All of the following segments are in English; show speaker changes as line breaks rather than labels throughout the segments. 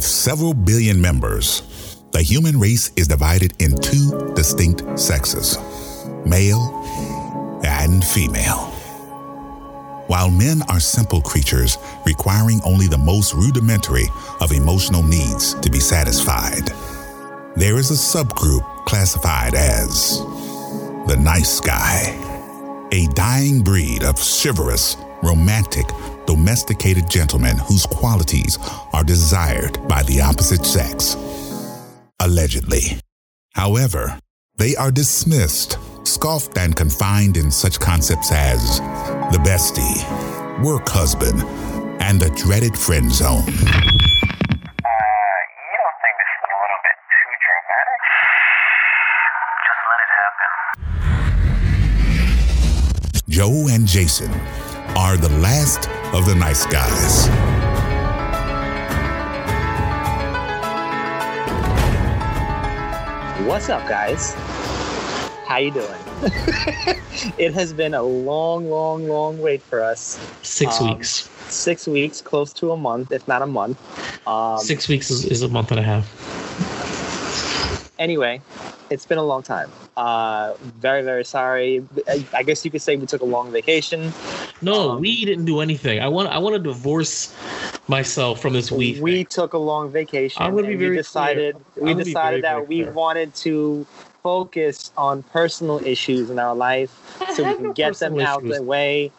With several billion members, the human race is divided in two distinct sexes male and female. While men are simple creatures requiring only the most rudimentary of emotional needs to be satisfied, there is a subgroup classified as the nice guy, a dying breed of chivalrous, romantic, domesticated gentlemen whose qualities are desired by the opposite sex. Allegedly. However, they are dismissed, scoffed, and confined in such concepts as the bestie, work husband, and the dreaded friend zone.
Uh, you don't think this is a little bit too dramatic? Just let it happen.
Joe and Jason are the last of the nice guys.
What's up, guys? How you doing? it has been a long, long, long wait for us.
Six
Um,
weeks.
Six weeks, close to a month, if not a month. Um,
Six weeks is, is a month and a half.
Anyway, it's been a long time. Uh, very, very sorry. I, I guess you could say we took a long vacation.
No,
Um,
we didn't do anything. I want I want to divorce myself from this we.
we
thing.
took a long vacation.
I'm gonna be very
we decided
clear.
we
I'm gonna be
decided
very,
that
very
we wanted to focus on personal issues in our life so we can get them
personal
out
issues.
the way.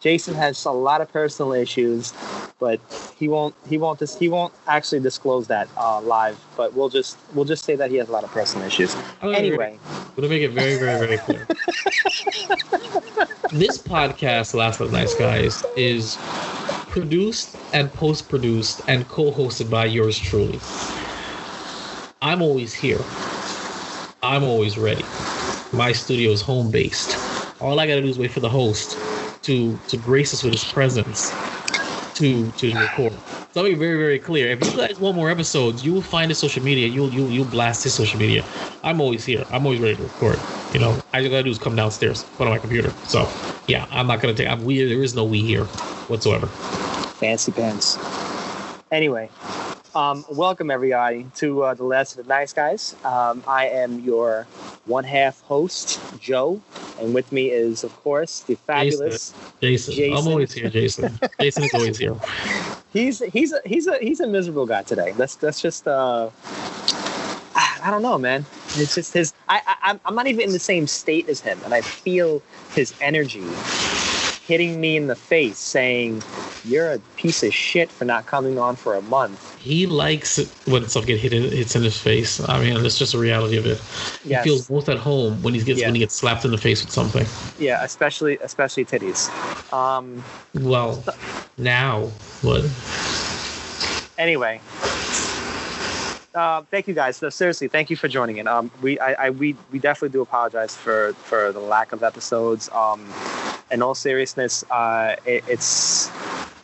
Jason has a lot of personal issues, but he won't he won't dis- he won't actually disclose that uh, live. But we'll just we'll just say that he has a lot of personal issues.
I'm
Anyway,
I'm gonna make it very, very, very clear. this podcast, Last of the Nice Guys, is produced and post-produced and co-hosted by yours truly. I'm always here. I'm always ready. My studio is home based. All I gotta do is wait for the host to to grace us with his presence to to record. So I'll be very very clear. If you guys want more episodes, you will find his social media. You'll you you'll blast his social media. I'm always here. I'm always ready to record. You know, all I gotta do is come downstairs, put on my computer. So yeah, I'm not gonna take. I'm we. There is no we here whatsoever.
fancy pants. Anyway, um, welcome everybody to uh, the Last of the Nice Guys. Um, I am your one half host, Joe, and with me is, of course, the fabulous.
Jason,
Jason.
I'm always here. Jason, Jason is always here.
He's he's a he's a he's a miserable guy today. That's that's just uh, I I don't know, man. It's just his. I, I I'm- I'm not even in the same state as him, and I feel his energy hitting me in the face, saying, "You're a piece of shit for not coming on for a month."
He likes it when stuff get hit in, hits in his face. I mean, that's just a reality of it. He feels most at home when he gets
Yeah.
when he gets slapped in the face with something.
Yeah, especially especially titties. Um.
Well, now what?
Anyway. Uh, thank you guys. No, seriously, thank you for joining in. Um, we, I, I, we, we definitely do apologize for for the lack of episodes. Um, in all seriousness, uh, it, it's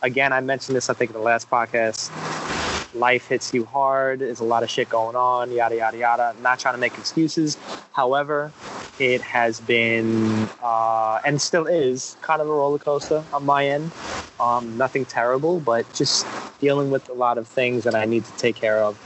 again, I mentioned this I think in the last podcast. Life hits you hard. There's a lot of shit going on. Yada yada yada. I'm Not trying to make excuses. However, it has been uh, and still is kind of a roller coaster on my end. Um, nothing terrible, but just dealing with a lot of things that I need to take care of.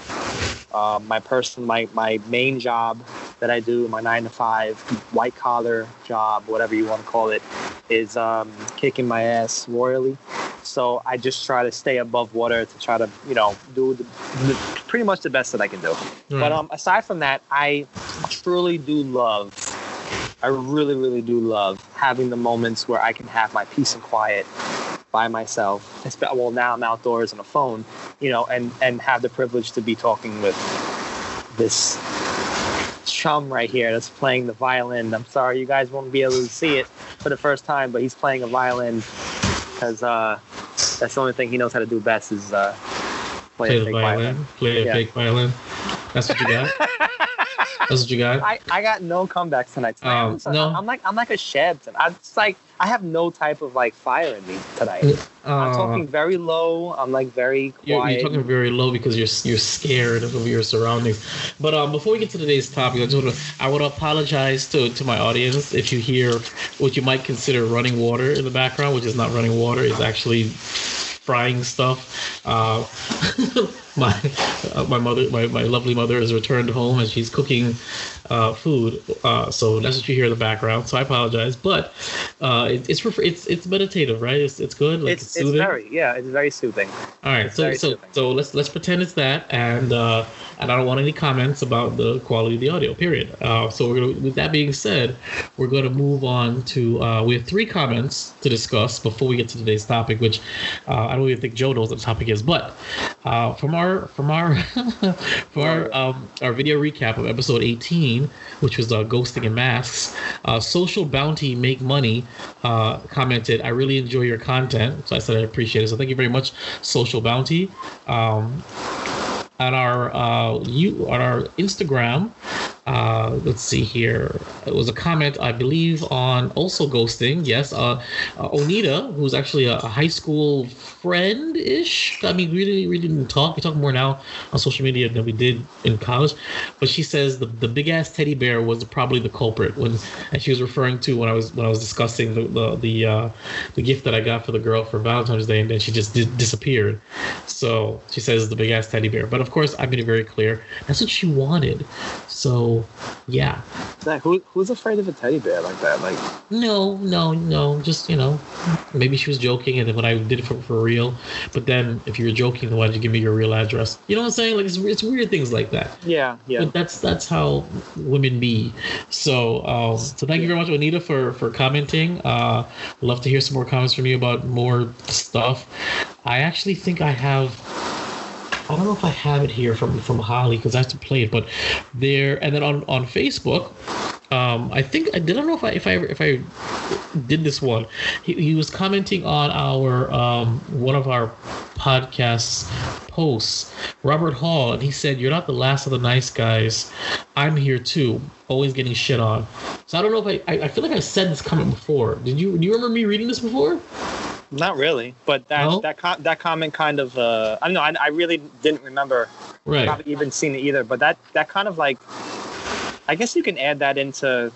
Uh, my person, my my main job that I do, my nine to five white collar job, whatever you want to call it, is um, kicking my ass royally. So I just try to stay above water to try to you know do the, the, pretty much the best that I can do. But um, aside from that, I truly do love. I really, really do love having the moments where I can have my peace and quiet by myself. Well, now I'm outdoors on a phone, you know, and and have the privilege to be talking with this chum right here that's playing the violin. I'm sorry, you guys won't be able to see it for the first time, but he's playing a violin because uh, that's the only thing he knows how to do best is uh, play,
play
a
the
fake
violin.
violin.
Play a
Yeah.
fake violin. That's what you got. That's what you got.
I, I got no comebacks tonight. tonight
Um,
I'm, so-
no.
I'm like I'm like a Sheb tonight. I'm just like I have no type of like fire in me tonight. I'm
Uh,
talking very low. I'm like very
You're, you're talking very low because you're you're scared of your surroundings. But um, before we get to today's topic, I just want to I want to apologize to to my audience if you hear what you might consider running water in the background, which is not running water, it's actually frying stuff. Uh, my uh, my mother, my, my lovely mother, has returned home and she's cooking uh, food. Uh, so that's what you hear in the background. So I apologize, but uh, it, it's for it's it's meditative, right? It's it's good. Like
it's, it's
soothing.
very yeah, it's very soothing.
All right, so so
soothing.
so let's let's pretend it's that, and uh, and I don't want any comments about the quality of the audio. Period. Uh, so we're gonna, with that being said, we're going to move on to uh, we have three comments to discuss before we get to today's topic, which uh, I don't even think Joe knows what the topic is, but uh, from our from our from our um, our video recap of episode 18, which was uh, ghosting and masks, uh, social bounty make money uh, commented, "I really enjoy your content," so I said I appreciate it. So thank you very much, social bounty. Um, on our uh, you on our Instagram. Uh, let's see here. It was a comment, I believe, on also ghosting. Yes, uh, uh, Onita, who's actually a, a high school friend ish. I mean, we really, we didn't talk. We talk more now on social media than we did in college. But she says the, the big ass teddy bear was probably the culprit when, and she was referring to when I was when I was discussing the the the, uh, the gift that I got for the girl for Valentine's Day, and then she just di- disappeared. So she says the big ass teddy bear. But of course, I made it very clear that's what she wanted. So yeah,
Zach, who who's afraid of a teddy bear like that? Like
no, no, no. Just you know, maybe she was joking, and then when I did it for, for real. But then if you were joking, then why did you give me your real address? You know what I'm saying? Like it's, it's weird things like that.
yeah, yeah.
But that's that's how women be. So um, so thank you very much, Anita, for for commenting. Uh, love to hear some more comments from you about more stuff. I actually think I have. I don't know if I have it here from from Holly because I have to play it, but there and then on on Facebook, um, I think I don't know if I if I if I did this one. He, he was commenting on our um, one of our podcasts posts, Robert Hall, and he said, "You're not the last of the nice guys. I'm here too, always getting shit on." So I don't know if I I, I feel like I said this comment before. Did you do you remember me reading this before?
Not really, but that
No?
that com- that comment kind of uh, I don't know. I, I really didn't remember
Right.
probably even seen it either. But that that kind of like, I guess you can add that into,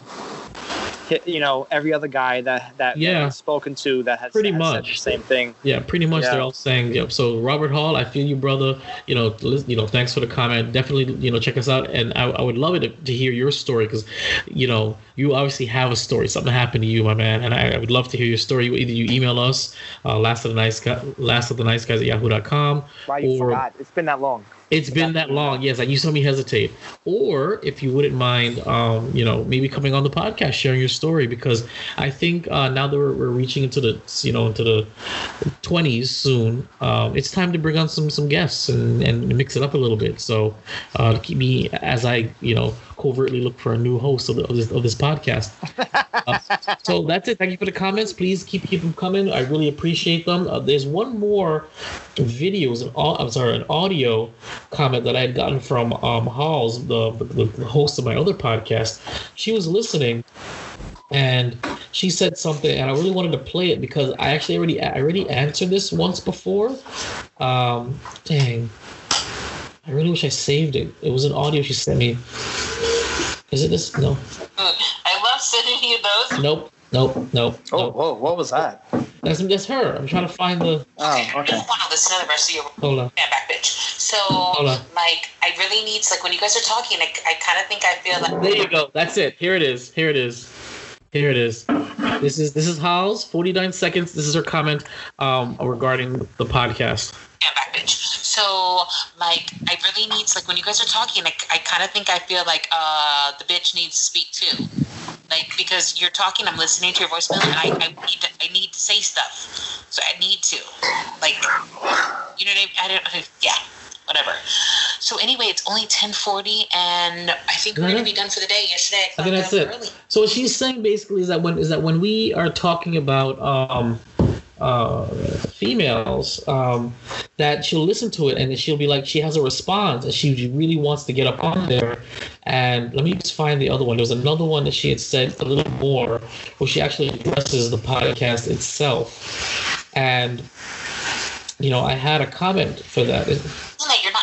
you know, every other guy that that,
yeah.
I've spoken to that has,
Pretty
has said
much.
the same thing.
Yeah, pretty much.
Yeah.
They're all saying, "Yep." So Robert Hall, I feel you, brother. You know, listen, you know, thanks for the comment. Definitely, you know, check us out, and I, I would love it to, to hear your story because, you know, you obviously have a story. Something happened to you, my man, and I, I would love to hear your story. Either you email us, uh, last of the nice guy, last of the nice guys at yahoo.com,
Why you
or
forgot? It's been that long.
It's been that long. Yes, like you saw me hesitate. Or if you wouldn't mind, um, you know, maybe coming on the podcast, sharing your story, because I think uh, now that we're, we're reaching into the, you know, into the twenties soon, um, it's time to bring on some some guests and and mix it up a little bit. So uh, keep me as I, you know, covertly look for a new host of, the, of this of this podcast. Uh, so that's it. Thank you for the comments. Please keep keep them coming. I really appreciate them. Uh, there's one more video, it was an I'm sorry, an audio comment that I had gotten from um, Halls, the, the the host of my other podcast. She was listening, and she said something, and I really wanted to play it because I actually already I already answered this once before. Um, dang. I really wish I saved it. It was an audio she sent me. Is it this? No.
I love sending you those.
Nope. Nope. Nope.
Oh,
nope.
whoa, what was that?
That's that's her. I'm trying to find the.
Oh, okay.
don't want to listen to the rest of your
Hold on.
man back bitch. So,
Hold on.
like, I really need like when you guys are talking, I, I kind of think I feel like
There you go. That's it. Here it is. Here it is. Here it is. This is this is Hal's 49 seconds. This is her comment um, regarding the podcast.
Back bitch. So, like, I really need like when you guys are talking, like I kind of think I feel like uh the bitch needs to speak too. Like because you're talking, I'm listening to your voicemail, and I, I need to, I need to say stuff. So I need to, like, you know what I mean? I don't, yeah, whatever. So anyway, it's only 10:40, and I think we're gonna be done for the day. Yesterday, I
I think that's it.
early.
So what she's saying basically is that when is that when we are talking about um, uh, females, um, that she'll listen to it and then she'll be like she has a response and she really wants to get up on there. And let me just find the other one. There was another one that she had said a little more, where she actually addresses the podcast itself. And you know, I had a comment for that.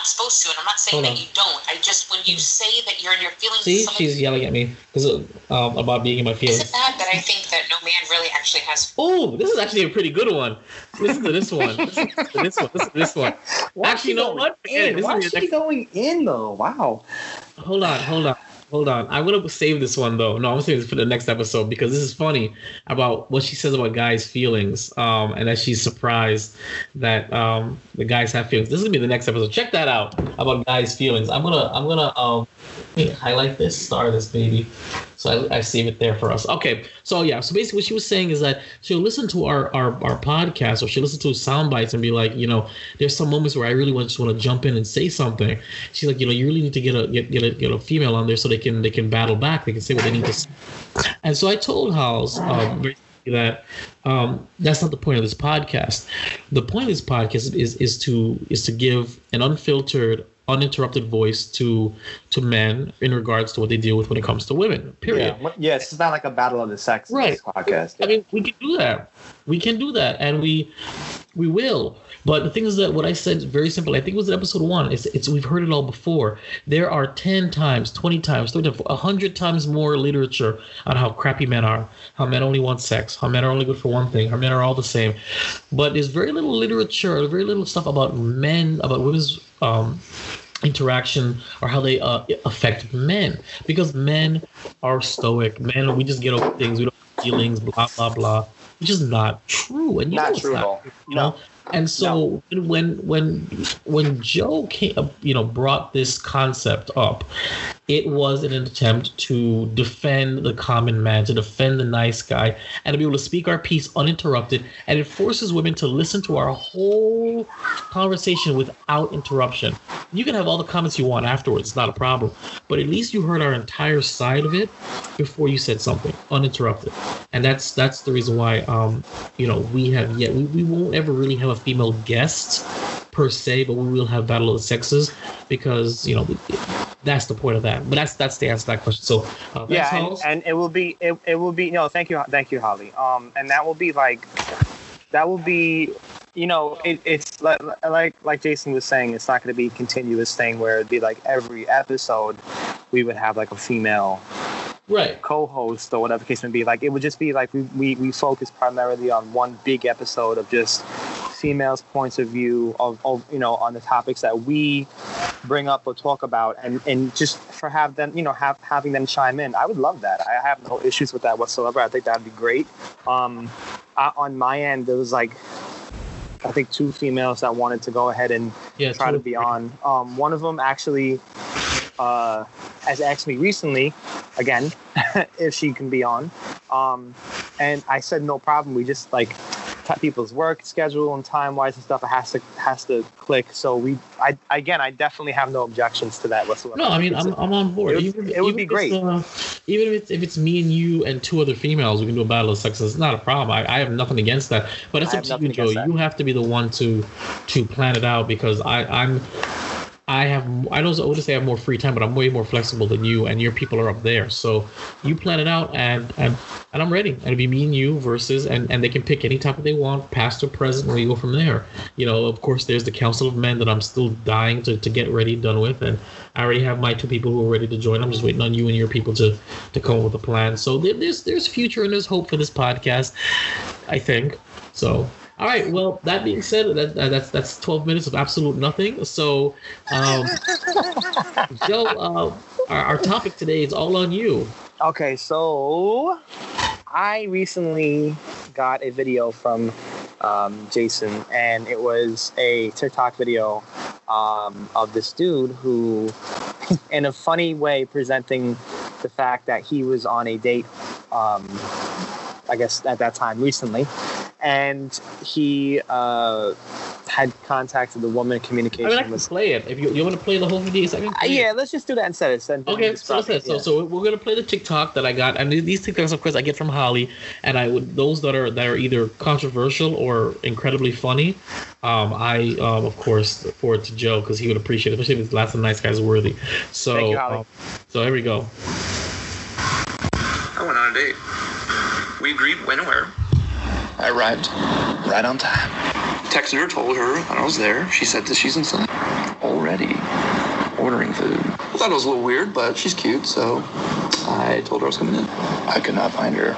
It-
that you're not not supposed to, and I'm not saying
Hold
that
on.
you don't. I just when you say that you're in your feelings,
See,
someone,
she's yelling at me because um, about being in my feelings.
is it bad that I think that no man really actually has?
Oh, this is actually a pretty good one. Listen to this one. Listen to this one. Listen to this one.
Why
Actually,
she
you know what?
In? Why
is
is she
next-
going in though? Wow.
Hold on, hold on, hold on. I'm gonna save this one though. No, I'm saving this for the next episode because this is funny about what she says about guys' feelings, um, and that she's surprised that um the guys have feelings. This is gonna be the next episode. Check that out about guys' feelings. I'm gonna, I'm gonna um, highlight this, star this baby. So I, I save it there for us. Okay. So yeah. So basically, what she was saying is that she'll listen to our our, our podcast or she'll listen to sound bites and be like, you know, there's some moments where I really want just want to jump in and say something. She's like, you know, you really need to get a get, get a get a female on there so they can they can battle back. They can say what they need to say. And so I told House um, that um, that's not the point of this podcast. The point of this podcast is is to is to give an unfiltered uninterrupted voice to to men in regards to what they deal with when it comes to women period
Yeah. Yeah. It's not like a battle of the sexes.
Right.
Podcast.
I mean, we can do that. We can do that, and we we will. But the thing is that what I said is very simple. I think it was in episode one. It's, it's we've heard it all before. There are ten times, twenty times, thirty, a hundred times more literature on how crappy men are, how men only want sex, how men are only good for one thing, how men are all the same. But there's very little literature, very little stuff about men, about women's um, interaction or how they uh, affect men. Because men are stoic. Men we just get over things. We don't have feelings blah blah blah. Which is not true. And you
not
it's
true at all.
you know?
No.
and so when when when joe came uh, you know brought this concept up it was an attempt to defend the common man to defend the nice guy and to be able to speak our piece uninterrupted and it forces women to listen to our whole conversation without interruption. You can have all the comments you want afterwards it's not a problem but at least you heard our entire side of it before you said something uninterrupted. And that's that's the reason why um you know we have yet we, we won't ever really have a female guest per se but we will have battle of the sexes because you know that's the point of that but that's that's the answer to that question so uh,
yeah, and, and it will be it, it will be no, thank you, thank you, Holly. Um, and that will be like that will be you know it, it's like like like Jason was saying, it's not going to be a continuous thing where it'd be like every episode we would have like a female
right
co-host or whatever the case may be. Like it would just be like we we, we focus primarily on one big episode of just females' points of view of, of you know on the topics that we bring up or talk about and and just for have them you know have having them chime in. I would love that. I have no issues with that whatsoever. I think that'd be great. Um I, on my end there was like i think two females that wanted to go ahead and
yeah
try to be on. Um one of them actually uh has asked me recently again if she can be on. Um and i said no problem. We just like people's work schedule and time wise and stuff it has to has to click so we i again i definitely have no objections to that whatsoever
No, I mean I'm, I'm on board.
it would-
even,
it would
even
be great.
uh, even if it's if it's me and you and two other females, we can do a battle of sexes. It's not a problem. I, I have nothing against that. But it's up to you, Joe. You have to be the one to to plan it out because I I'm I have I don't I wouldn't say I have more free time, but I'm way more flexible than you, and your people are up there. So you plan it out, and and, and I'm ready. And it'll be me and you versus, and and they can pick any topic they want, past or present, and we go from there. You know, of course, there's the Council of Men that I'm still dying to, to get ready done with, and I already have my two people who are ready to join. I'm just waiting on you and your people to to come up with a plan. So there, there's there's future and there's hope for this podcast, I think. So. All right. Well, that being said, that, that, that's that's 12 minutes of absolute nothing. So, um, Joe, uh, our, our topic today is all on you.
Okay, so I recently got a video from um, Jason, and it was a TikTok video um, of this dude who, in a funny way, presenting the fact that he was on a date. Um, I guess at that time recently, and he uh, had contacted the woman. Communication.
I
Communication
mean, I can
was
play it if you you want to play the whole video. I can
uh,
play it.
yeah. Let's just do that instead. instead
Okay, so listen. So,
Yeah.
so we're gonna play the TikTok that I got, and these TikToks, of course, I get from Holly, and I would those that are that are either controversial or incredibly funny. Um, I um, of course forward to Joe because he would appreciate it, especially if it's last of nice guys worthy. So,
Thank you, Holly.
um, so here we go.
I went on a date. We agreed when and where.
I arrived right on time.
Texted her, told her I was there. She said that she's inside. Already ordering food. I thought it was a little weird, but she's cute, so I told her I was coming in. I could not find her.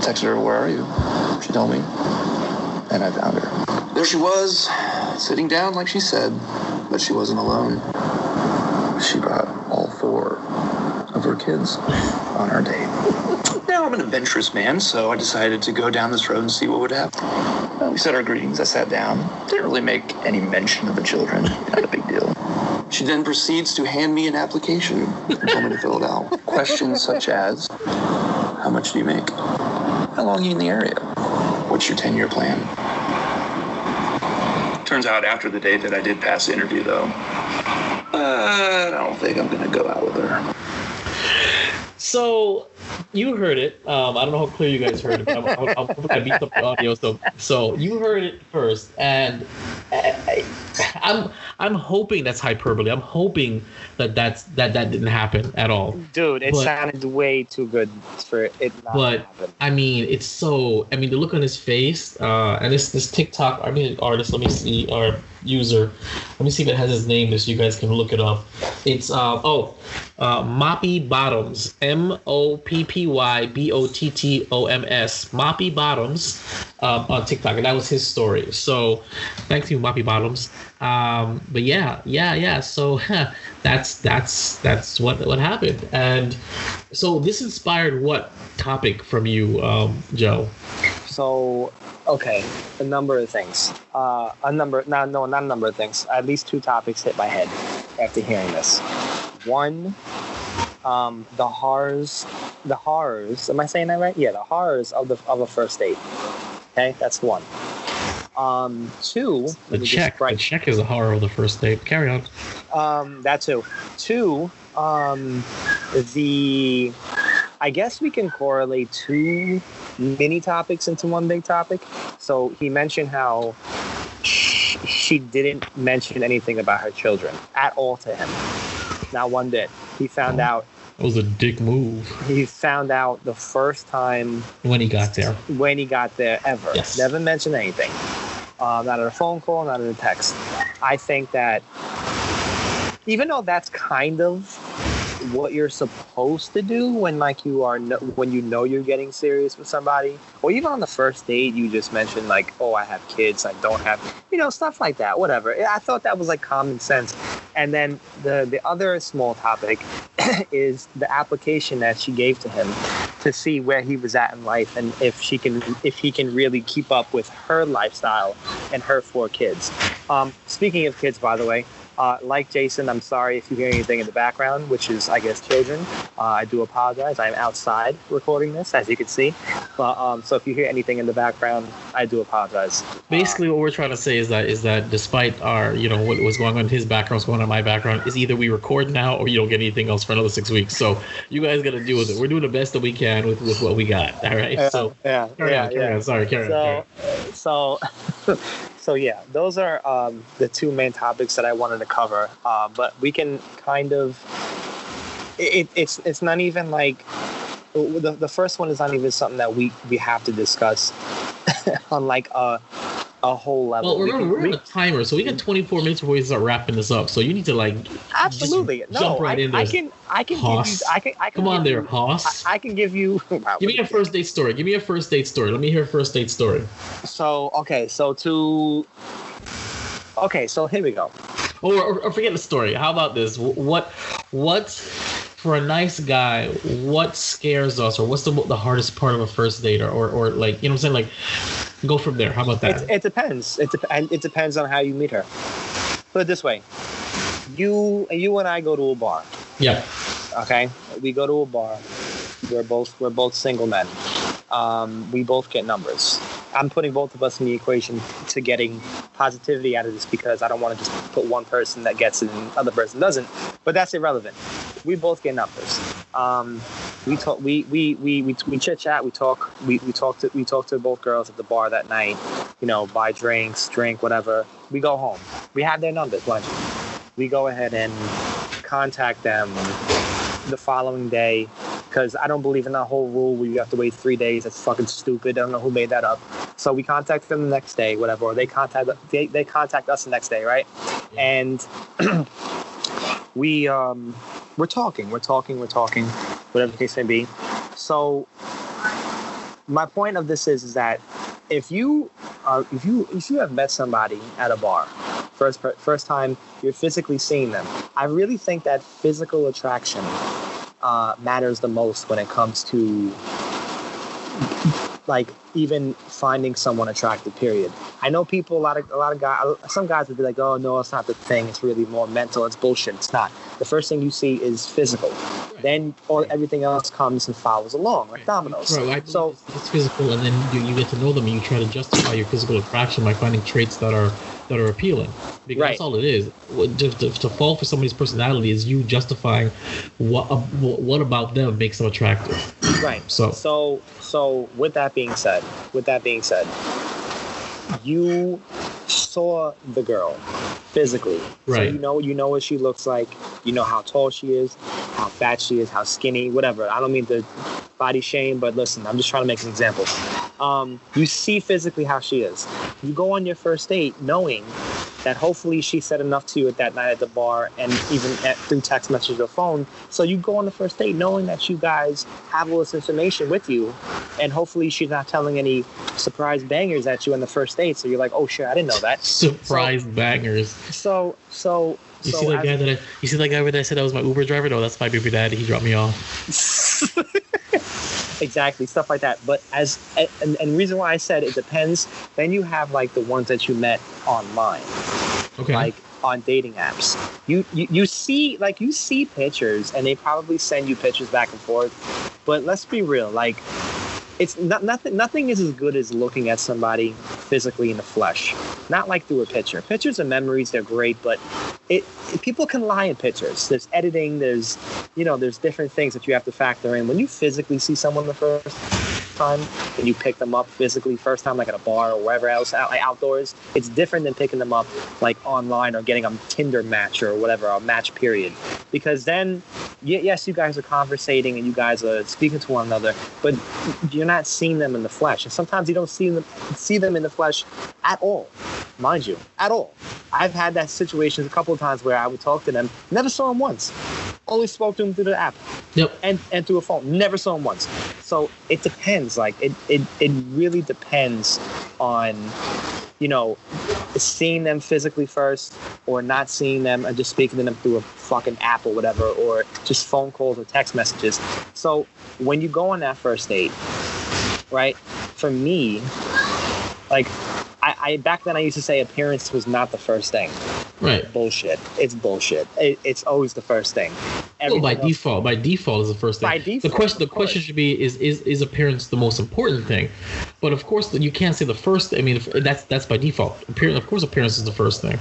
Texted her, where are you? She told me, and I found her. There she was, sitting down like she said, but she wasn't alone. She brought all four of her kids on our date. Now I'm an adventurous man, so I decided to go down this road and see what would happen. Well, we said our greetings. I sat down. Didn't really make any mention of the children. Not a big deal. She then proceeds to hand me an application and told me to fill it out. Questions such as, how much do you make? How long are you in the area? What's your 10-year plan? Turns out after the date that I did pass the interview, though, uh, I don't think I'm going to go out with her.
So you heard it. Um, I don't know how clear you guys heard it, but I'm, I'm, I'm gonna beat up the audio. So, so you heard it first, and I, I'm I'm hoping that's hyperbole. I'm hoping that that's that that didn't happen at all.
Dude, it
But-
sounded way too good for it not
But-
happen.
I mean, it's so. I mean, the look on his face, uh, and this this TikTok. I mean, artist. Let me see, our user. Let me see if it has his name, so you guys can look it up. It's uh oh, uh, Moppy Bottoms. M O P P Y B O T T O M S. Moppy Bottoms, um, on TikTok, and that was his story. So, thank you, Moppy Bottoms. Um, but yeah, yeah, yeah. So that's that's that's what what happened, and so this inspired what topic from you, um, Joe?
So, okay, a number of things. Uh, a number, no, no, not a number of things. At least two topics hit my head after hearing this. One, um, the horrors, the horrors. Am I saying that right? Yeah, the horrors of the of a first date. Okay, that's one. Um, two,
The
me just
check. The check is a horror of the first date. Carry on.
Um, that too. Two, um, the I guess we can correlate two mini topics into one big topic. So he mentioned how she didn't mention anything about her children at all to him. Not one bit. He found out.
It was a dick move
He found out the first time
when he got there.
when he got there ever.
Yes.
Never mentioned anything. Uh, not in a phone call, not in a text. I think that even though that's kind of what you're supposed to do when like you are no, when you know you're getting serious with somebody or even on the first date you just mentioned like oh i have kids i don't have you know stuff like that whatever i thought that was like common sense and then the the other small topic is the application that she gave to him to see where he was at in life and if she can if he can really keep up with her lifestyle and her four kids. Um, speaking of kids by the way uh, like Jason, I'm sorry if you hear anything in the background, which is, I guess, children. Uh, I do apologize. I'm outside recording this, as you can see. But, um, so if you hear anything in the background, I do apologize.
Basically, what we're trying to say is that is that despite our, you know, what was going on in his background, what's going on in my background, is either we record now or you don't get anything else for another six weeks. So you guys got to deal with it. We're doing the best that we can with, with what we got. All right.
Uh,
So
yeah,
carry
yeah,
on, carry
yeah.
on. Sorry, carry on. carry
so,
on.
so, so yeah, those are um, the two main topics that I wanted to cover. Uh, but we can kind of, it, it's it's not even like the, the first one is not even something that we we have to discuss on like a a whole level.
Well,
We
remember,
can-
we're
we-
a timer, so we got 24 minutes before we start wrapping this up. So you need to like
absolutely no.
jump right
I,
in
I can I can
Hoss.
give you I can I can
Come on there,
you-
Hoss.
I, I can give you. wow,
Give me a first date story. Give me a first date story. Let me hear a first date story.
So okay, so to okay, so here we go.
Or, or, or forget the story. How about this? Wh- What, what, for a nice guy, what scares us, or what's the the hardest part of a first date, or, or, or like you know what I'm saying? Like, go from there. How about that?
It, it depends. It dep- and it depends on how you meet her. Put it this way: you you and I go to a bar.
yeah.
Okay, we go to a bar. We're both we're both single men. Um, we both get numbers. I'm putting both of us in the equation to getting positivity out of this because I don't want to just put one person that gets it and other person doesn't. But that's irrelevant. We both get numbers. Um, we talk. We we we we, we chit chat. We talk. We, we talk to we talk to both girls at the bar that night. You know, buy drinks, drink, whatever. We go home. We have their numbers. You. We go ahead and contact them the following day because I don't believe in that whole rule where you have to wait three days. That's fucking stupid. I don't know who made that up. So we contact them the next day, whatever, or they contact they, they contact us the next day, right? And we um we're talking, we're talking, we're talking, whatever the case may be. So my point of this is, is that if you are if you if you have met somebody at a bar, first first time you're physically seeing them, I really think that physical attraction uh, matters the most when it comes to like even finding someone attractive period. I know people a lot of a lot of guys some guys would be like oh no it's not the thing. It's really more mental. It's bullshit. It's not. The first thing you see is physical. Then all everything else comes and follows along like dominoes.
Right,
so
it's, it's physical, and then you, you get to know them, and you try to justify your physical attraction by finding traits that are that are appealing. Because
Right.
that's all it is. To, to, to fall for somebody's personality is you justifying what uh, what what about them makes them attractive.
right
So
So, so with that being said, with that being said, you saw the girl physically. So
Right.
you know, you know what she looks like. You know how tall she is, how fat she is, how skinny, whatever. I don't mean to body shame, but listen, I'm just trying to make an example. Um, you see physically how she is. You go on your first date knowing that hopefully she said enough to you at that night at the bar and even at, through text message or phone. So you go on the first date knowing that you guys have all this information with you, and hopefully she's not telling any surprise bangers at you on the first date. So you're like, oh shit, I didn't know that.
surprise bangers.
So so
You
so
see that guy that I, you see that guy where I said that was my Uber driver? No, that's my baby daddy. He dropped me off.
exactly stuff like that. But as and, and reason why i said it depends then you have like the ones that you met online.
Okay.
like on dating apps. You, you you see like you see pictures and they probably send you pictures back and forth. But let's be real like it's not nothing nothing is as good as looking at somebody physically in the flesh. Not like through a picture. Pictures and memories they're great but it, people can lie in pictures. There's editing there's you know there's different things that you have to factor in. When you physically see someone the first time and you pick them up physically first time like at a bar or wherever else out, like outdoors it's different than picking them up like online or getting a tinder match or whatever a match period. Because then yes you guys are conversating and you guys are speaking to one another but you're not seeing them in the flesh. And sometimes you don't see them see them in the flesh at all mind you at all. I've had that situation a couple of times where i would talk to them never saw them once. Only spoke to them through the app.
Yep.
and and through a phone never saw them once. So it depends like it it, it really depends on you know seeing them physically first or not seeing them and just speaking to them through a fucking app or whatever or just phone calls or text messages. So when you go on that first date right for me like I, I back then I used to say appearance was not the first thing.
Right.
Bullshit. It's bullshit. It, it's always the first thing.
Well, by
else-
default, by default is the first thing.
By default, the
question, the
course.
question should be: is is is appearance the most important thing? But of course, you can't say the first. I mean, that's that's by default. Appearance, of course, appearance is the first thing.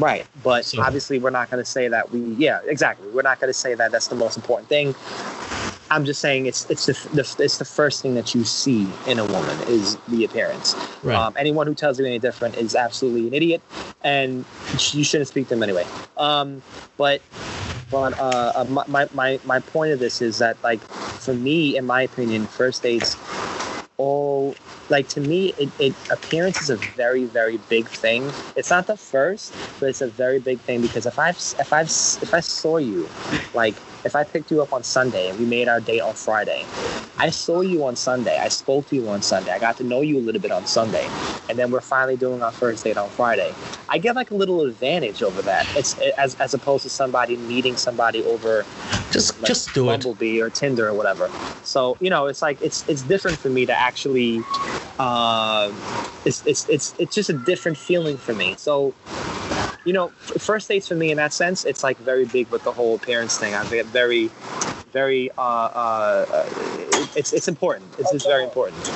Right, but
So-
obviously we're not going to say that we. Yeah, exactly. We're not going to say that that's the most important thing. I'm just saying it's it's the, the it's the first thing that you see in a woman is the appearance.
Right.
Um, anyone who tells you any different is absolutely an idiot, and you shouldn't speak to them anyway. Um, but but uh, uh, my, my my my point of this is that like for me, in my opinion, first dates all like to me it, it appearance is a very very big thing it's not the first but it's a very big thing because if i've if i've if i saw you like if i picked you up on sunday and we made our date on friday i saw you on sunday i spoke to you on sunday i got to know you a little bit on sunday and then we're finally doing our first date on friday i get like a little advantage over that it's as, as opposed to somebody meeting somebody over
Just
like
just do it.
Or Tinder or whatever. So you know, it's like it's it's different for me to actually. Uh, it's it's it's it's just a different feeling for me. So. You know, first dates for me in that sense, it's like very big with the whole appearance thing. I get very, very. Uh, uh, it's it's important. It's just very important.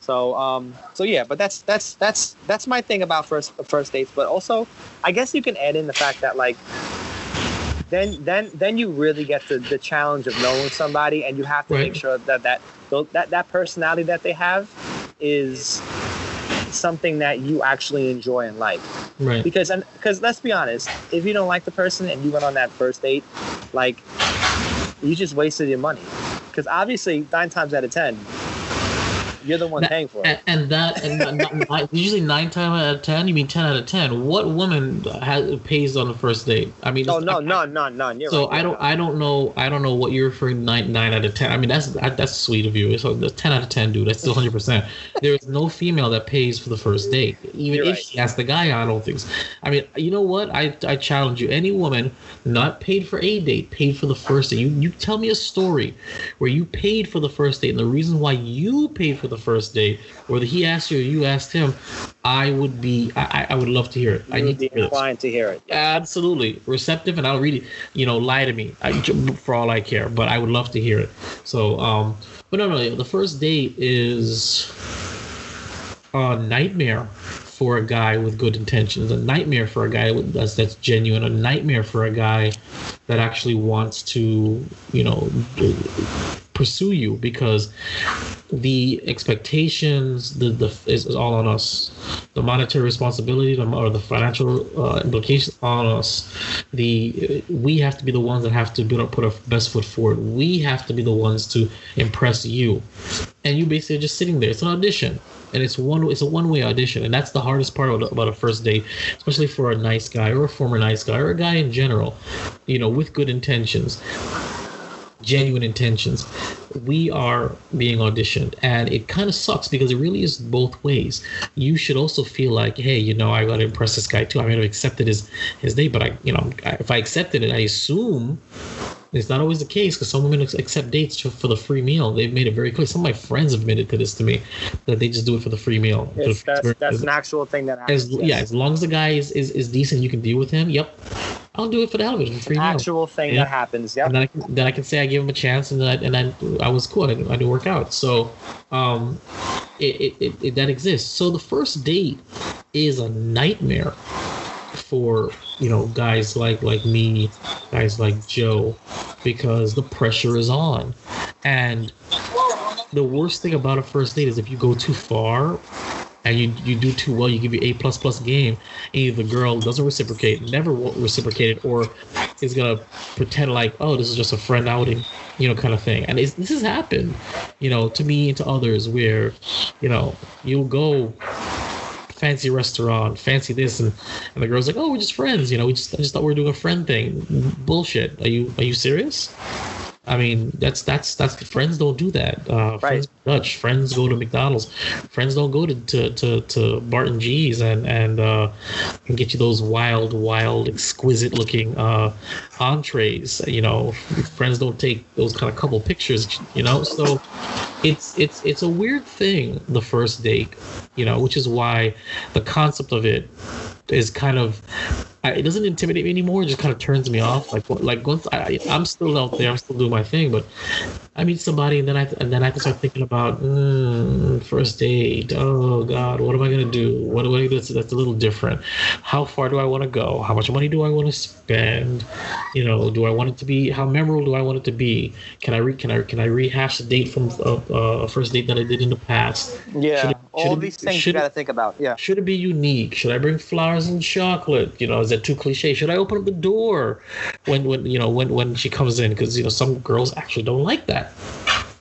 So um, so yeah, but that's that's that's that's my thing about first first dates. But also, I guess you can add in the fact that like then then then you really get the, the challenge of knowing somebody and you have to make sure that that that that personality that they have is something that you actually enjoy and like
Right.
because and because let's be honest if you don't like the person and you went on that first date like you just wasted your money. Because obviously nine times out of ten You're the one
That-
paying for it.
and, and that and not- usually nine times out of ten, you mean ten out of ten. What woman has pays on the first date? I mean,
no,
I-
none, none, none. You're
So
right.
I don't, I don't know, I don't know what you're referring to nine, nine out of ten. I mean, that's that, that's sweet of you. So ten out of ten, dude. That's still hundred percent. There is no female that pays for the first date, even
You're
if
right.
she asks the guy. I don't think. So. I mean, you know what? I I challenge you. Any woman not paid for a date, paid for the first date. You you tell me a story where you paid for the first date, and the reason why you paid for the first date, whether he asked you or you asked him, I would be, I I would love to hear it. I need
be
to hear this.
inclined to hear it.
Absolutely receptive, and I'll read it. You know, lie to me I, for all I care, but I would love to hear it. So, um, but no, no, the first date is a nightmare for a guy with good intentions, a nightmare for a guy that's that's genuine, a nightmare for a guy that actually wants to, you know, pursue you because the expectations the the is, is all on us. The monetary responsibility the, or the financial uh, implications on us. The we have to be the ones that have to put, put our best foot forward. We have to be the ones to impress you. And you basically are just sitting there. It's an audition. And it's one it's a one way audition. And that's the hardest part about a first date especially for a nice guy or a former nice guy or a guy in general you know with good intentions genuine intentions. We are being auditioned and it kind of sucks because it really is both ways. You should also feel like hey you know i gotta impress this guy too. I might have accepted his his date but i you know if i accepted it i assume it's not always the case because some women accept dates for for the free meal. They've made it very clear. Some of my friends have admitted to this to me that they just do it for the free meal.
It's,
free
that's, an actual thing that happens.
as
yes.
yeah, as long as the guy is, is, is decent, you can deal with him. Yep, I'll do it for the hell of it. the
an
meal.
actual thing
Yeah.
that happens. Yep.
and then I can then I can say I gave him a chance, and then I, and then I was cool. I didn't, I didn't work out, so um, it, it, it, it that exists. So the first date is a nightmare for you know guys like like me, guys like Joe, because the pressure is on, and the worst thing about a first date is if you go too far and you you do too well, you give you a plus plus game, either the girl doesn't reciprocate, never reciprocated, or is gonna pretend like, oh, this is just a friend outing, you know, kind of thing. And this has happened, you know, to me and to others, where, you know, you'll go fancy restaurant, fancy this, and and the girl's like, oh, we're just friends, you know, we just I just thought we were doing a friend thing. Bullshit. Are you are you serious? I mean, that's that's that's friends don't do that. Uh, friends are Dutch friends go to McDonald's. Friends don't go to to, to, to Barton G's and and uh, and get you those wild, wild, exquisite looking uh, entrees. You know, friends don't take those kind of couple pictures. You know, so it's it's it's a weird thing the first date. You know, which is why the concept of it is kind of I, it doesn't intimidate me anymore. It just kind of turns me off. Like like once I I'm still out there, I'm still doing my thing, but I meet somebody and then I and then I have to start thinking about mm, first date. Oh God, what am I gonna do? What do I that's that's a little different. How far do I want to go? How much money do I want to spend? You know, do I want it to be? How memorable do I want it to be? Can I re can I can I rehash the date from a, a first date that I did in the past?
Yeah.
Should it-
All
it-
these things you
should it-
got to think about. Yeah.
should it be unique? Should I bring flowers and chocolate? You know, that too cliche? Should I open up the door when when you know when when she comes in? Because you know some girls actually don't like that.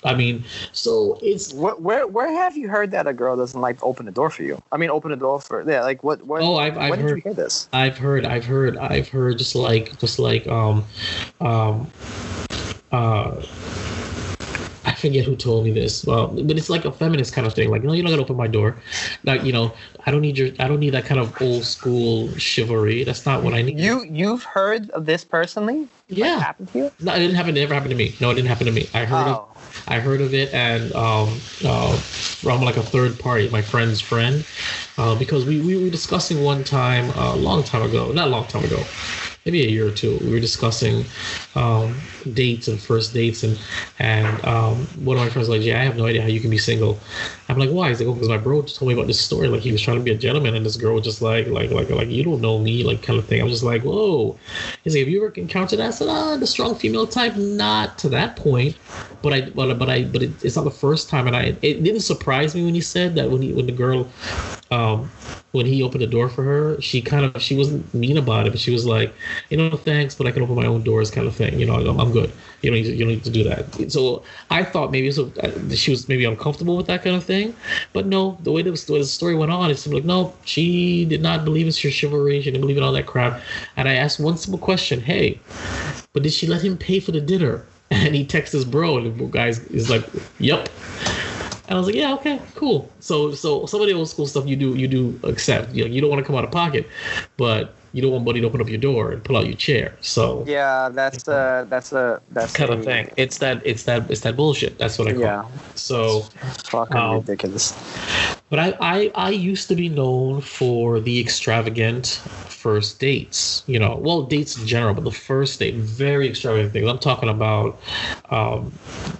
I mean, so it's
Where, where where have you heard that a girl doesn't like open the door for you? I mean, open the door for yeah. Like what? what
Oh, I've- I've
when did
heard-
you hear this?
I've heard, I've heard, I've heard just like just like um um uh I forget who told me this. Well, but it's like a feminist kind of thing. Like, no, you're not gonna open my door. Like, you know, I don't need your, I don't need that kind of old school chivalry. That's not what I need.
You you've heard of this personally? Like,
yeah.
happened to you?
No, it didn't happen. It never happened to me. No, it didn't happen to me. I heard
Oh.
of, I heard of it, and um, uh, from like a third party, my friend's friend, uh, because we, we were discussing one time, uh, a long time ago, not a long time ago, maybe a year or two. We were discussing um, dates and first dates, and and um, one of my friends was like, "Yeah, I have no idea how you can be single." I'm like, "Why?" He's like, "Oh, because my bro just told me about this story. Like he was trying to be a gentleman, and this girl was just like, like, like, like, you don't know me, like, kind of thing." I'm just like, "Whoa." He's like, "Have you ever encountered that?" I said, "Ah, the strong female type, not to that point, but I, but, but I, but it, it's not the first time." And I, it didn't surprise me when he said that when he, when the girl um, when he opened the door for her, she kind of she wasn't mean about it, but she was like, you know, thanks, but I can open my own doors, kind of thing. You know, I'm, I'm good. You don't need to, you don't need to do that. So I thought maybe so uh, she was maybe uncomfortable with that kind of thing, but no, the way the, the story went on, it seemed like no, she did not believe in chivalry. She didn't believe in all that crap. And I asked one simple question: Hey, but did she let him pay for the dinner? And he texts his bro, and the guy is like, "Yep." And I was like, yeah, okay, cool. So so some of the old school stuff you do you do accept. You, know, you don't want to come out of pocket, but you don't want buddy to open up your door and pull out your chair. So
Yeah, that's uh that's a that's
kind
a,
of thing. It's that it's that it's that bullshit. That's what I call
Yeah,
it. So
fucking
Um,
ridiculous.
But I, I I used to be known for the extravagant first dates. You know, well, dates in general, but the first date, very extravagant things. I'm talking about, um,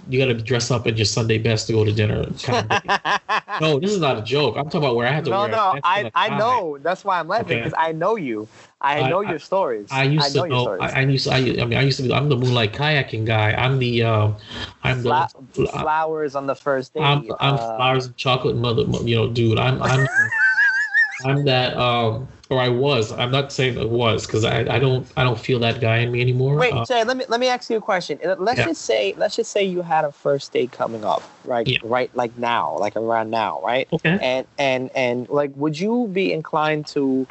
you got to dress up in your Sunday best to go to dinner. Kind of. no, this is not a joke. I'm talking about where I have to
no, no, I I know. That's why I'm laughing
Okay.
because I know you. I
I-
know
I-
your stories.
I used
know
to
your
know.
stories.
I, I used. To, I, I mean, I used to be. I'm the moonlight kayaking guy. I'm the. Um, I'm the.
Flowers on the first day.
I'm, I'm
uh,
flowers and chocolate mother, you know, dude. I'm I'm I'm that um or I was. I'm not saying it was because I, I don't I don't feel that guy in me anymore.
Wait,
Uh,
Jay, let me let me ask you a question. Let's
Yeah.
just say let's just say you had a first date coming up, right?
Yeah.
Right, like now, like around now, right?
okay.
And and and like, would you be inclined to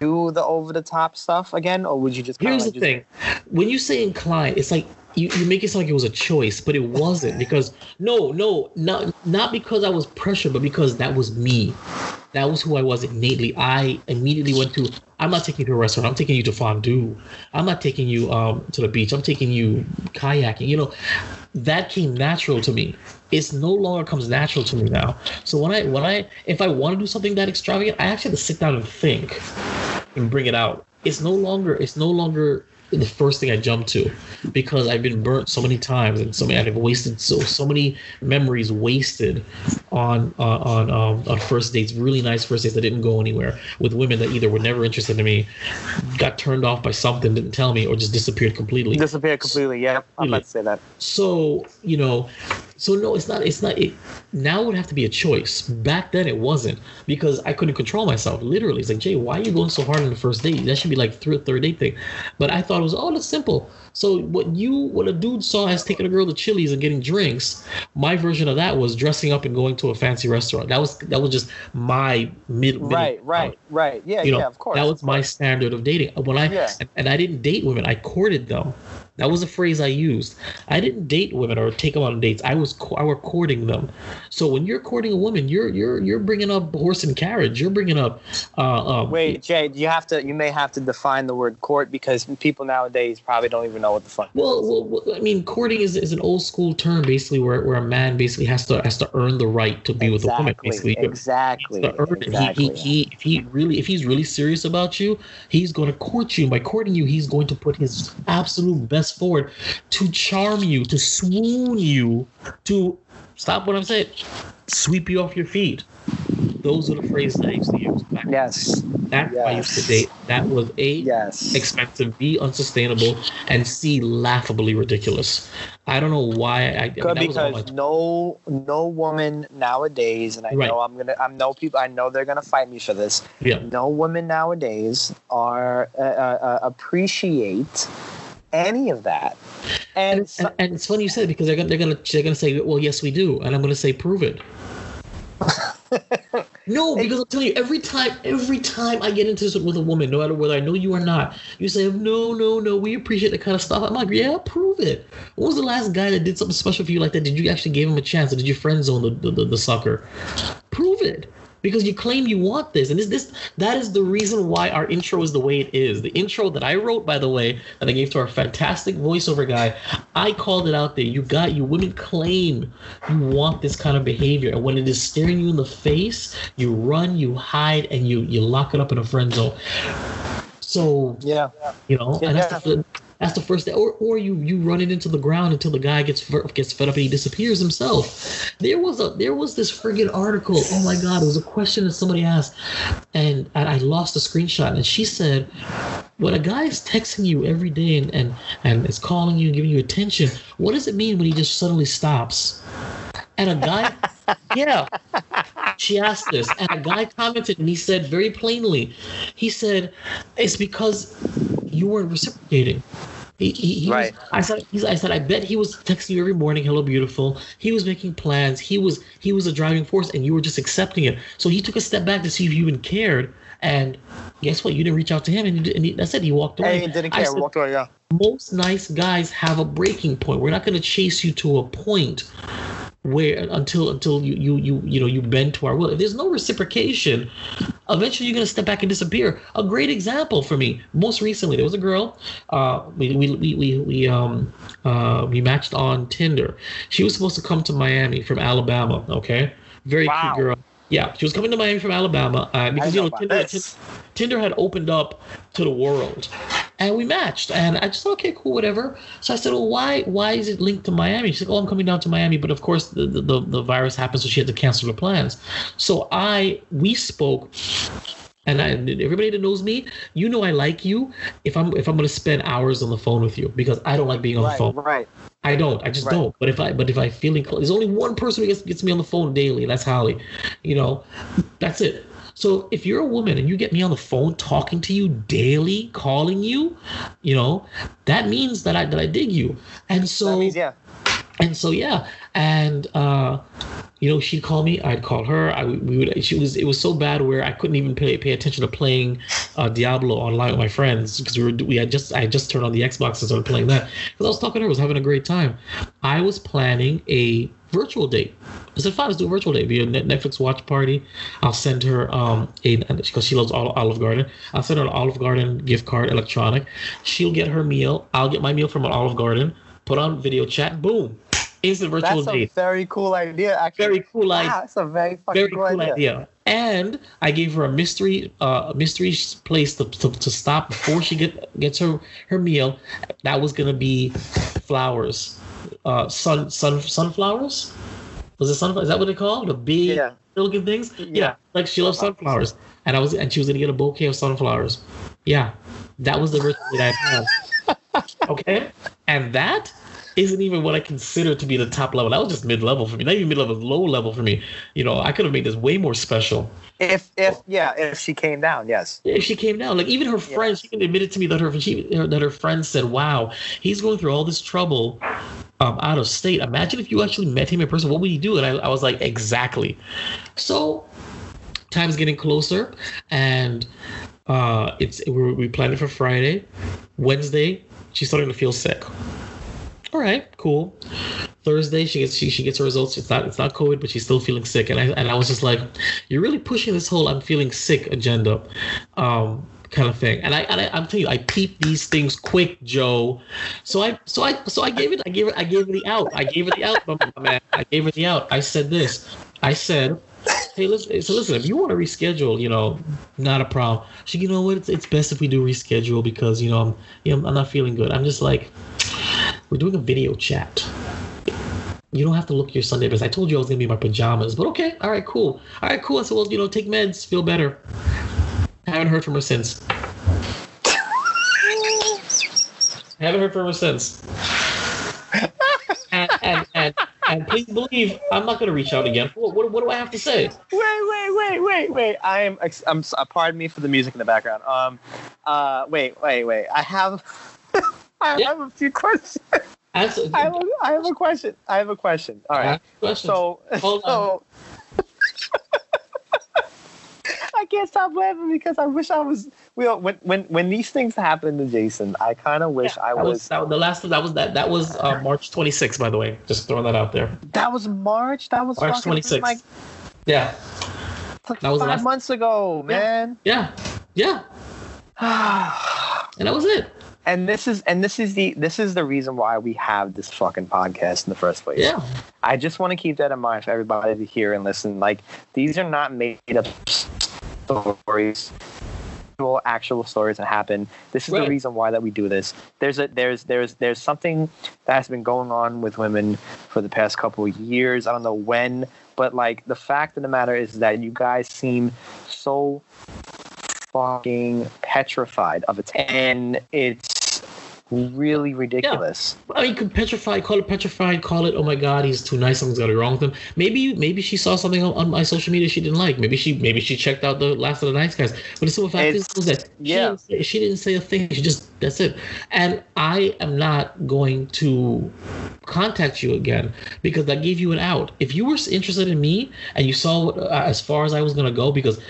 do the over the top stuff again, or would you just?
Here's
like
the
just-
thing. When you say inclined, it's like you, you make it sound like it was a choice, but it wasn't because no, no, not not because I was pressured, but because that was me. That was who I was innately. I immediately went to I'm not taking you to a restaurant, I'm taking you to fondue. I'm not taking you um to the beach, I'm taking you kayaking. You know, that came natural to me. It's no longer comes natural to me now. So when I when I if I want to do something that extravagant, I actually have to sit down and think and bring it out. It's no longer it's no longer the first thing I jump to because I've been burnt so many times and so many I've wasted so so many memories wasted on on on, um, on first dates, really nice first dates that didn't go anywhere with women that either were never interested in me, got turned off by something, didn't tell me, or just disappeared completely.
disappeared completely. Yeah, I'm about to say that.
So you know, so no, it's not. It's not. It, now it would have to be a choice. Back then it wasn't because I couldn't control myself. Literally, it's like Jay, why are you going so hard on the first date? That should be like third third date thing. But I thought it was oh, that's simple. So what you what a dude saw as taking a girl to Chili's and getting drinks, my version of that was dressing up and going to a fancy restaurant. That was that was just my mid. middle
Right, right, right. Yeah,
you know,
yeah, of course.
that was my standard of dating. When I
Yeah.
and, and I didn't date women, I courted them. That was a phrase I used. I didn't date women or take them on dates. I was co- I were courting them. So when you're courting a woman, you're you're you're bringing up horse and carriage. You're bringing up. Uh, um,
Wait, Jay, you have to. You may have to define the word court because people nowadays probably don't even know what the fuck.
Well, well, well, I mean, courting is, is an old school term, basically, where, where a man basically has to has to earn the right to be with a woman. Basically,
exactly,
He has to it.
exactly.
He, he, he, if he really, if he's really serious about you, he's going to court you. By courting you, he's going to put his absolute best forward to charm you, to swoon you, to stop what I'm saying, sweep you off your feet. Those are the phrases that I used to use. Back.
Yes,
That's why I used to date. That was a
yes.
expensive, B unsustainable, and C laughably ridiculous. I don't know why I. I mean,
Good
all my
because no no woman nowadays, and I
Right.
know I'm gonna I know people I know they're gonna fight me for this.
yeah.
No women nowadays are uh, uh, appreciate any of that, and,
And,
so-
and, it's funny you said it because they're gonna they're gonna they're gonna say, well, yes, we do, and I'm gonna say, prove it. no, because I'm telling you, every time, every time I get into this with a woman, no matter whether I know you or not, you say, no, no, no, we appreciate that kind of stuff. I'm like, yeah, prove it. When was the last guy that did something special for you like that? Did you actually give him a chance, or did you friend zone the, the, the, the sucker? Prove it. Because you claim you want this, and this, this that is the reason why our intro is the way it is. The intro that I wrote, by the way, that I gave to our fantastic voiceover guy, I called it out there. You got you women claim you want this kind of behavior, and when it is staring you in the face, you run, you hide, and you you lock it up in a friend zone. So
yeah,
you know, and that's,
Yeah.
the, that's the first. Or or you you run it into the ground until the guy gets gets fed up and he disappears himself. There was a there was this friggin' article. Oh my god, it was a question that somebody asked, and I, I lost the screenshot. And she said, when a guy is texting you every day and and and is calling you and giving you attention, what does it mean when he just suddenly stops? And a guy, yeah. She asked this, and a guy commented, and he said very plainly, he said, "It's because you weren't reciprocating." He, he, he
Right.
Was, I said, he's, I said, I bet he was texting you every morning, "Hello, beautiful." He was making plans. He was, he was a driving force, and you were just accepting it. So he took a step back to see if you even cared. And guess what? You didn't reach out to him, and, he, and he, that's it. He walked away.
Hey, didn't care.
said,
Walked away. Yeah.
most nice guys have a breaking point. We're not going to chase you to a point where until until you you you you know you bend to our will. If there's no reciprocation, eventually you're going to step back and disappear. A great example for me, most recently, there was a girl. Uh, we we we we, we um uh we matched on Tinder. She was supposed to come to Miami from Alabama. Okay, very
Wow.
cute girl. Yeah, she was coming to Miami from Alabama uh, because you
know
know Tinder. Tinder had opened up to the world, and we matched. And I just thought, okay, cool, whatever. So I said, well, why why is it linked to Miami? She's like, oh, I'm coming down to Miami, but of course the the, the, the virus happened, so she had to cancel her plans. So I we spoke. And I, everybody that knows me, you know I like you. If I'm if I'm gonna spend hours on the phone with you because I don't like being on the phone.
Right.
I don't. I just
Right.
don't. But if I but if I feel inclined, there's only one person who gets, gets me on the phone daily, and that's Holly. You know, that's it. So if you're a woman and you get me on the phone talking to you daily, calling you, you know, that means that I that I dig you. And so
that means yeah.
and so yeah and uh you know she'd call me i'd call her i we would she was it was so bad where i couldn't even pay, pay attention to playing uh diablo online with my friends because we were we had just i had just turned on the xbox and started playing that because i was talking to her I was having a great time i was planning a virtual date I said, fine, let's do a virtual date. Be a Netflix watch party. I'll send her um a because she loves Ol- Olive Garden. I'll send her an Olive Garden gift card, electronic. She'll get her meal. I'll get my meal from an Olive Garden. Put on video chat. Boom, instant virtual
That's a
date.
very cool idea. Actually.
Very cool idea.
Wow, that's a very fucking
Very
cool, idea.
idea. And I gave her a mystery, uh, a mystery place to, to, to stop before she get gets her her meal. That was gonna be flowers, uh, sun sun sunflowers. Was it sunflower? Is that what they call the big
Yeah.
looking things? Yeah.
Yeah.
like she loves sunflowers, and I was and she was gonna get a bouquet of sunflowers. Yeah, that was the ritual that I had. Okay, and that isn't even what I consider to be the top level. That was just mid level for me. Not even mid level, low level for me. You know, I could have made this way more special
If if yeah, if she came down, yes.
if she came down. Like even her friends, she admitted to me that her she, that her friends said, "Wow, he's going through all this trouble um, out of state. Imagine if you actually met him in person. What would you do?" And I, I was like, "Exactly." So time's getting closer, and uh, it's we we planned it for Friday. Wednesday, she's starting to feel sick. All right, cool. Thursday, she gets she, she gets her results. It's not it's not COVID, but she's still feeling sick. And I and I was just like, you're really pushing this whole I'm feeling sick agenda, um, kind of thing. And I and I, I'm telling you, I peep these things quick, Joe. So I so I so I gave it I gave it I gave it the out. I gave her the out, my man. I gave her the out. I said this. I said. Hey, listen. So listen, if you want to reschedule, you know, not a problem. She, you know what? It's, it's best if we do reschedule because you know I'm, you know, I'm not feeling good. I'm just like, we're doing a video chat. You don't have to look your Sunday best. I told you I was gonna be in my pajamas, but okay, all right, cool, all right, cool. I said, well, you know, take meds, feel better. I haven't heard from her since. I haven't heard from her since. and, and, and, and please believe, I'm not gonna reach out again. What, what, what do I have to say?
Wait, wait, wait, wait, wait. I am. I'm. uh, Pardon me for the music in the background. Um. Uh. Wait, wait, wait. I have. I
Yeah.
have a few questions.
Answer.
I have, a, I have a question. I have a question. All right. So.
Hold
so. I can't stop laughing because I wish I was. Well, when when when these things happen to Jason, I kind of wish I
that
was.
was that, the last. That was that. That was uh, March 26th, by the way. Just throwing that out there.
That was March. That was
March 26th.
like,
Yeah,
like
That was
five
last-
months ago, man.
yeah, yeah. And that was it.
And this is and this is the this is the reason why we have this fucking podcast in the first place.
Yeah,
I just want to keep that in mind for everybody to hear and listen. Like these are not made up stories, actual actual stories that happen. This is
Right.
the reason why that we do this. There's a there's there's there's something that has been going on with women for the past couple of years. I don't know when, but like the fact of the matter is that you guys seem so fucking petrified of it, and it's really ridiculous.
I mean, could petrified, call it petrified, call it, oh my god, he's too nice, something's got to be wrong with him. Maybe, maybe she saw something on, on my social media she didn't like. Maybe she, maybe she checked out the last of the nice guys. But the simple fact is, was that
yeah.
she, didn't say, she didn't say a thing. She just that's it. And I am not going to contact you again because that gave you an out. If you were interested in me and you saw what, uh, as far as I was gonna go, because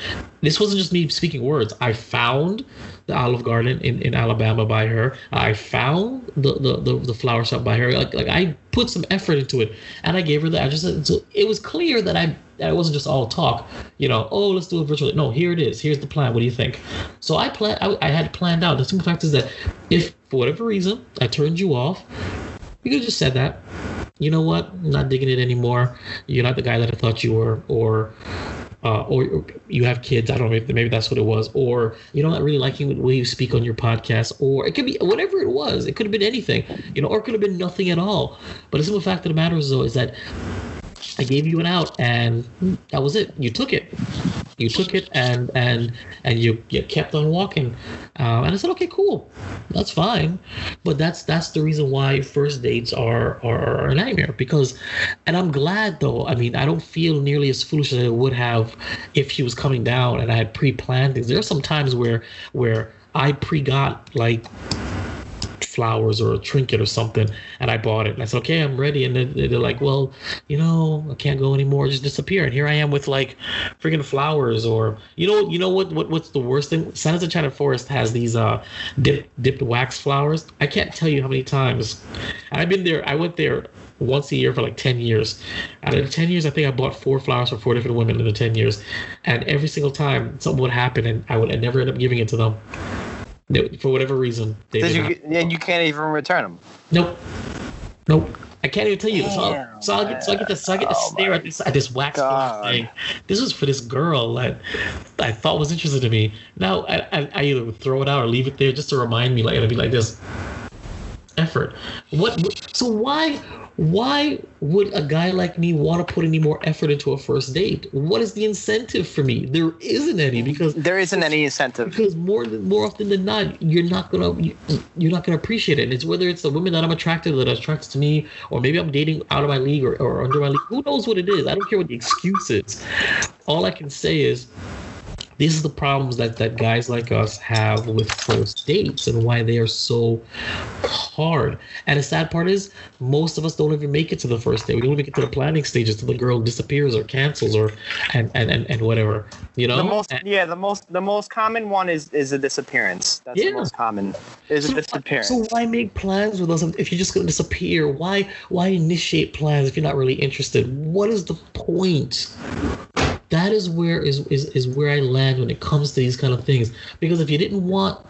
this wasn't just me speaking words. I found the Olive Garden in, in Alabama by her. I found the, the, the, the flower shop by her. Like like I put some effort into it, and I gave her the address. So it was clear that I that it wasn't just all talk. You know, oh let's do it virtually. No, here it is. Here's the plan. What do you think? So I plan. I, I had planned out. The simple fact is that if for whatever reason I turned you off, you could have just said that. You know what? Not digging it anymore. You're not the guy that I thought you were, or uh, or, you have kids. I don't know. Maybe, maybe that's what it was. Or you know, not really liking the way you speak on your podcast. Or it could be whatever it was. It could have been anything. You know, or it could have been nothing at all. But the simple fact of the matter is, though, is that I gave you an out, and that was it. You took it. You took it, and and and you you kept on walking. Um, and I said, okay, cool, that's fine. But that's that's the reason why first dates are are, are a nightmare. Because, and I'm glad though. I mean, I don't feel nearly as foolish as I would have if she was coming down and I had pre-planned things. There are some times where where I pre-got like flowers or a trinket or something and I bought it and I said okay I'm ready and then they're like well you know I can't go anymore just disappear and here I am with like freaking flowers or you know you know what, what what's the worst thing? Santa's Enchanted Forest has these uh dip, dipped wax flowers. I can't tell you how many times. And I've been there I went there once a year for like 10 years. Out of the 10 years I think I bought four flowers for four different women in the 10 years. And every single time something would happen and I would I never end up giving it to them for whatever reason they
Did
did
you?
not.
And you can't even return them.
Nope. Nope. I can't even tell you. So, I'll, so I'll get so I get to so I get to
Oh
stare at this at this wax thing. This was for this girl that I thought was interested in me. Now I, I, I either throw it out or leave it there just to remind me like it'll be like this effort. What so why why would a guy like me want to put any more effort into a first date? What is the incentive for me? There isn't any because
There isn't any incentive.
because more than more often than not, you're not gonna you, you're not gonna appreciate it. And it's whether it's the women that I'm attracted to that attracts to me, or maybe I'm dating out of my league or, or under my league. Who knows what it is? I don't care what the excuse is. All I can say is these are the problems that, that guys like us have with first dates and why they are so hard. And the sad part is most of us don't even make it to the first date. We don't even get to the planning stages till the girl disappears or cancels or and and, and, and whatever. You know?
The most,
And-
yeah, the most, the most common one is is a disappearance. That's
Yeah.
the most common. Is a
So,
disappearance.
so why make plans with us if you're just going to disappear? Why why initiate plans if you're not really interested? What is the point? That is where is, is is where I land when it comes to these kind of things. Because if you didn't want,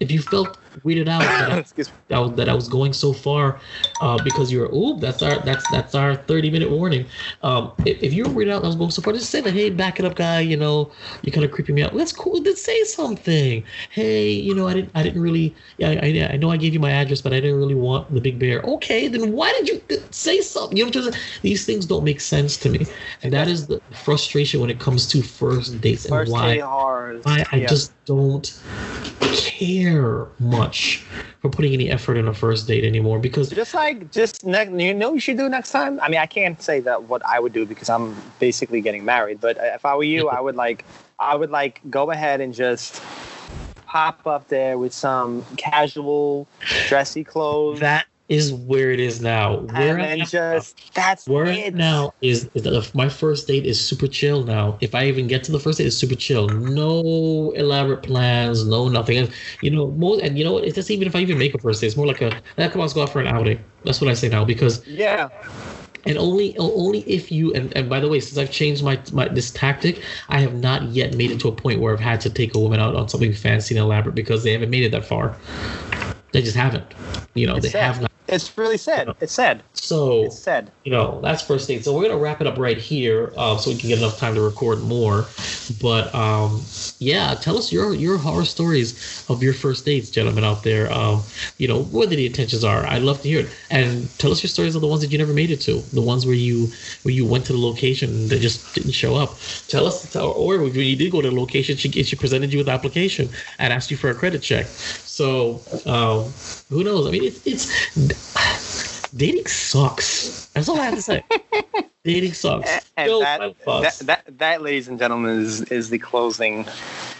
if you felt weirded out that I, that, was- that I was going so far, uh, because you were, ooh, that's our that's that's our 30 minute warning. Um, if, if you were weirded out, that I was going so far. Just say that, hey, back it up, guy. You know, you're kind of creeping me out. That's cool. Then say something. Hey, you know, I didn't I didn't really. Yeah, I, I, know I gave you my address, but I didn't really want the big bear. Okay, then why did you say something? You know, just these things don't make sense to me, and that is the frustration when it comes to first dates and
First
why. I, I
yeah.
just don't care much for putting any effort in a first date anymore because
just like just next you know what you should do next time? I mean i can't say that what i would do because i'm basically getting married but if i were you i would like i would like go ahead and just pop up there with some casual dressy clothes.
That is where it is now. Where
and
I
just that's
where
it
now is, is that if my first date is super chill now. If I even get to the first date, it's super chill. No elaborate plans, no nothing. And you know, most and you know? It's just even if I even make a first date, it's more like a that come on, let's go out for an outing. That's what I say now because
yeah
and only only if you and, and by the way since i've changed my, my this tactic i have not yet made it to a point where i've had to take a woman out on something fancy and elaborate because they haven't made it that far they just haven't you know
It's
they
sad.
have not
it's really sad. It's sad.
So
it's sad.
you know that's first date so we're gonna wrap it up right here uh, so we can get enough time to record more. But um yeah tell us your your horror stories of your first dates gentlemen out there. Um you know whether the intentions are. I'd love to hear it. And tell us your stories of the ones that you never made it to. The ones where you where you went to the location and they just didn't show up. Tell us or when you did go to the location she, she presented you with the application and asked you for a credit check So um, who knows? I mean, it's, it's dating sucks. That's all I have to say. dating sucks.
And
Still
that, that, that, that, ladies and gentlemen, is, is the closing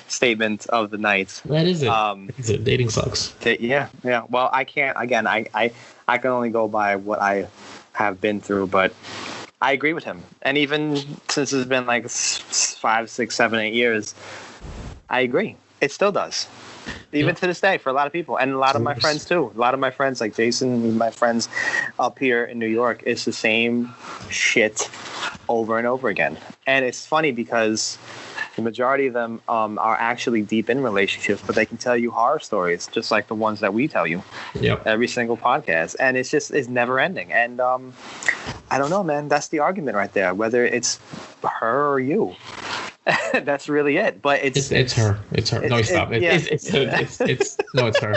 statement of the night.
that is it.
Um,
It's it. Dating sucks.
that- yeah, yeah. Well, I can't. Again, I, I, I can only go by what I have been through, but I agree with him. And even since it's been like s- s- five, six, seven, eight years, I agree. It still does. Even
Yeah.
to this day, for a lot of people, and a lot of my friends too. A lot of my friends, like Jason, my friends up here in New York, it's the same shit over and over again. And it's funny because the majority of them um, are actually deep in relationships, but they can tell you horror stories, just like the ones that we tell you
Yep.
every single podcast. And it's just it's never ending. And um, I don't know, man. That's the argument right there. Whether it's her or you, that's really it. But it's,
It's, it's her. It's her. No,
It's-
stop.
it-
It,
yeah.
it's, it's, it's, it's, no, it's her.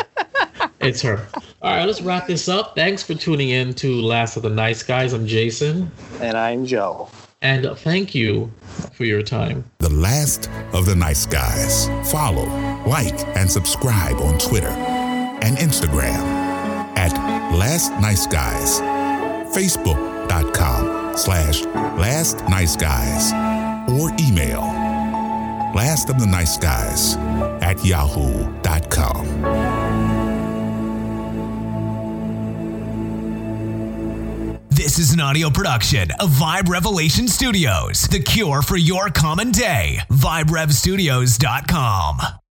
It's her. All right, let's wrap this up. Thanks for tuning in to Last of the Nice Guys. I'm Jason.
and I'm Joe.
And thank you for your time.
The last of the nice guys. Follow, like, and subscribe on Twitter and Instagram at Last Nice Guys. Facebook.com slash Last Nice Guys. Or email Last of the Nice Guys at yahoo.com.
This is an audio production of Vibe Revelation Studios, the cure for your common day. VibeRevStudios.com.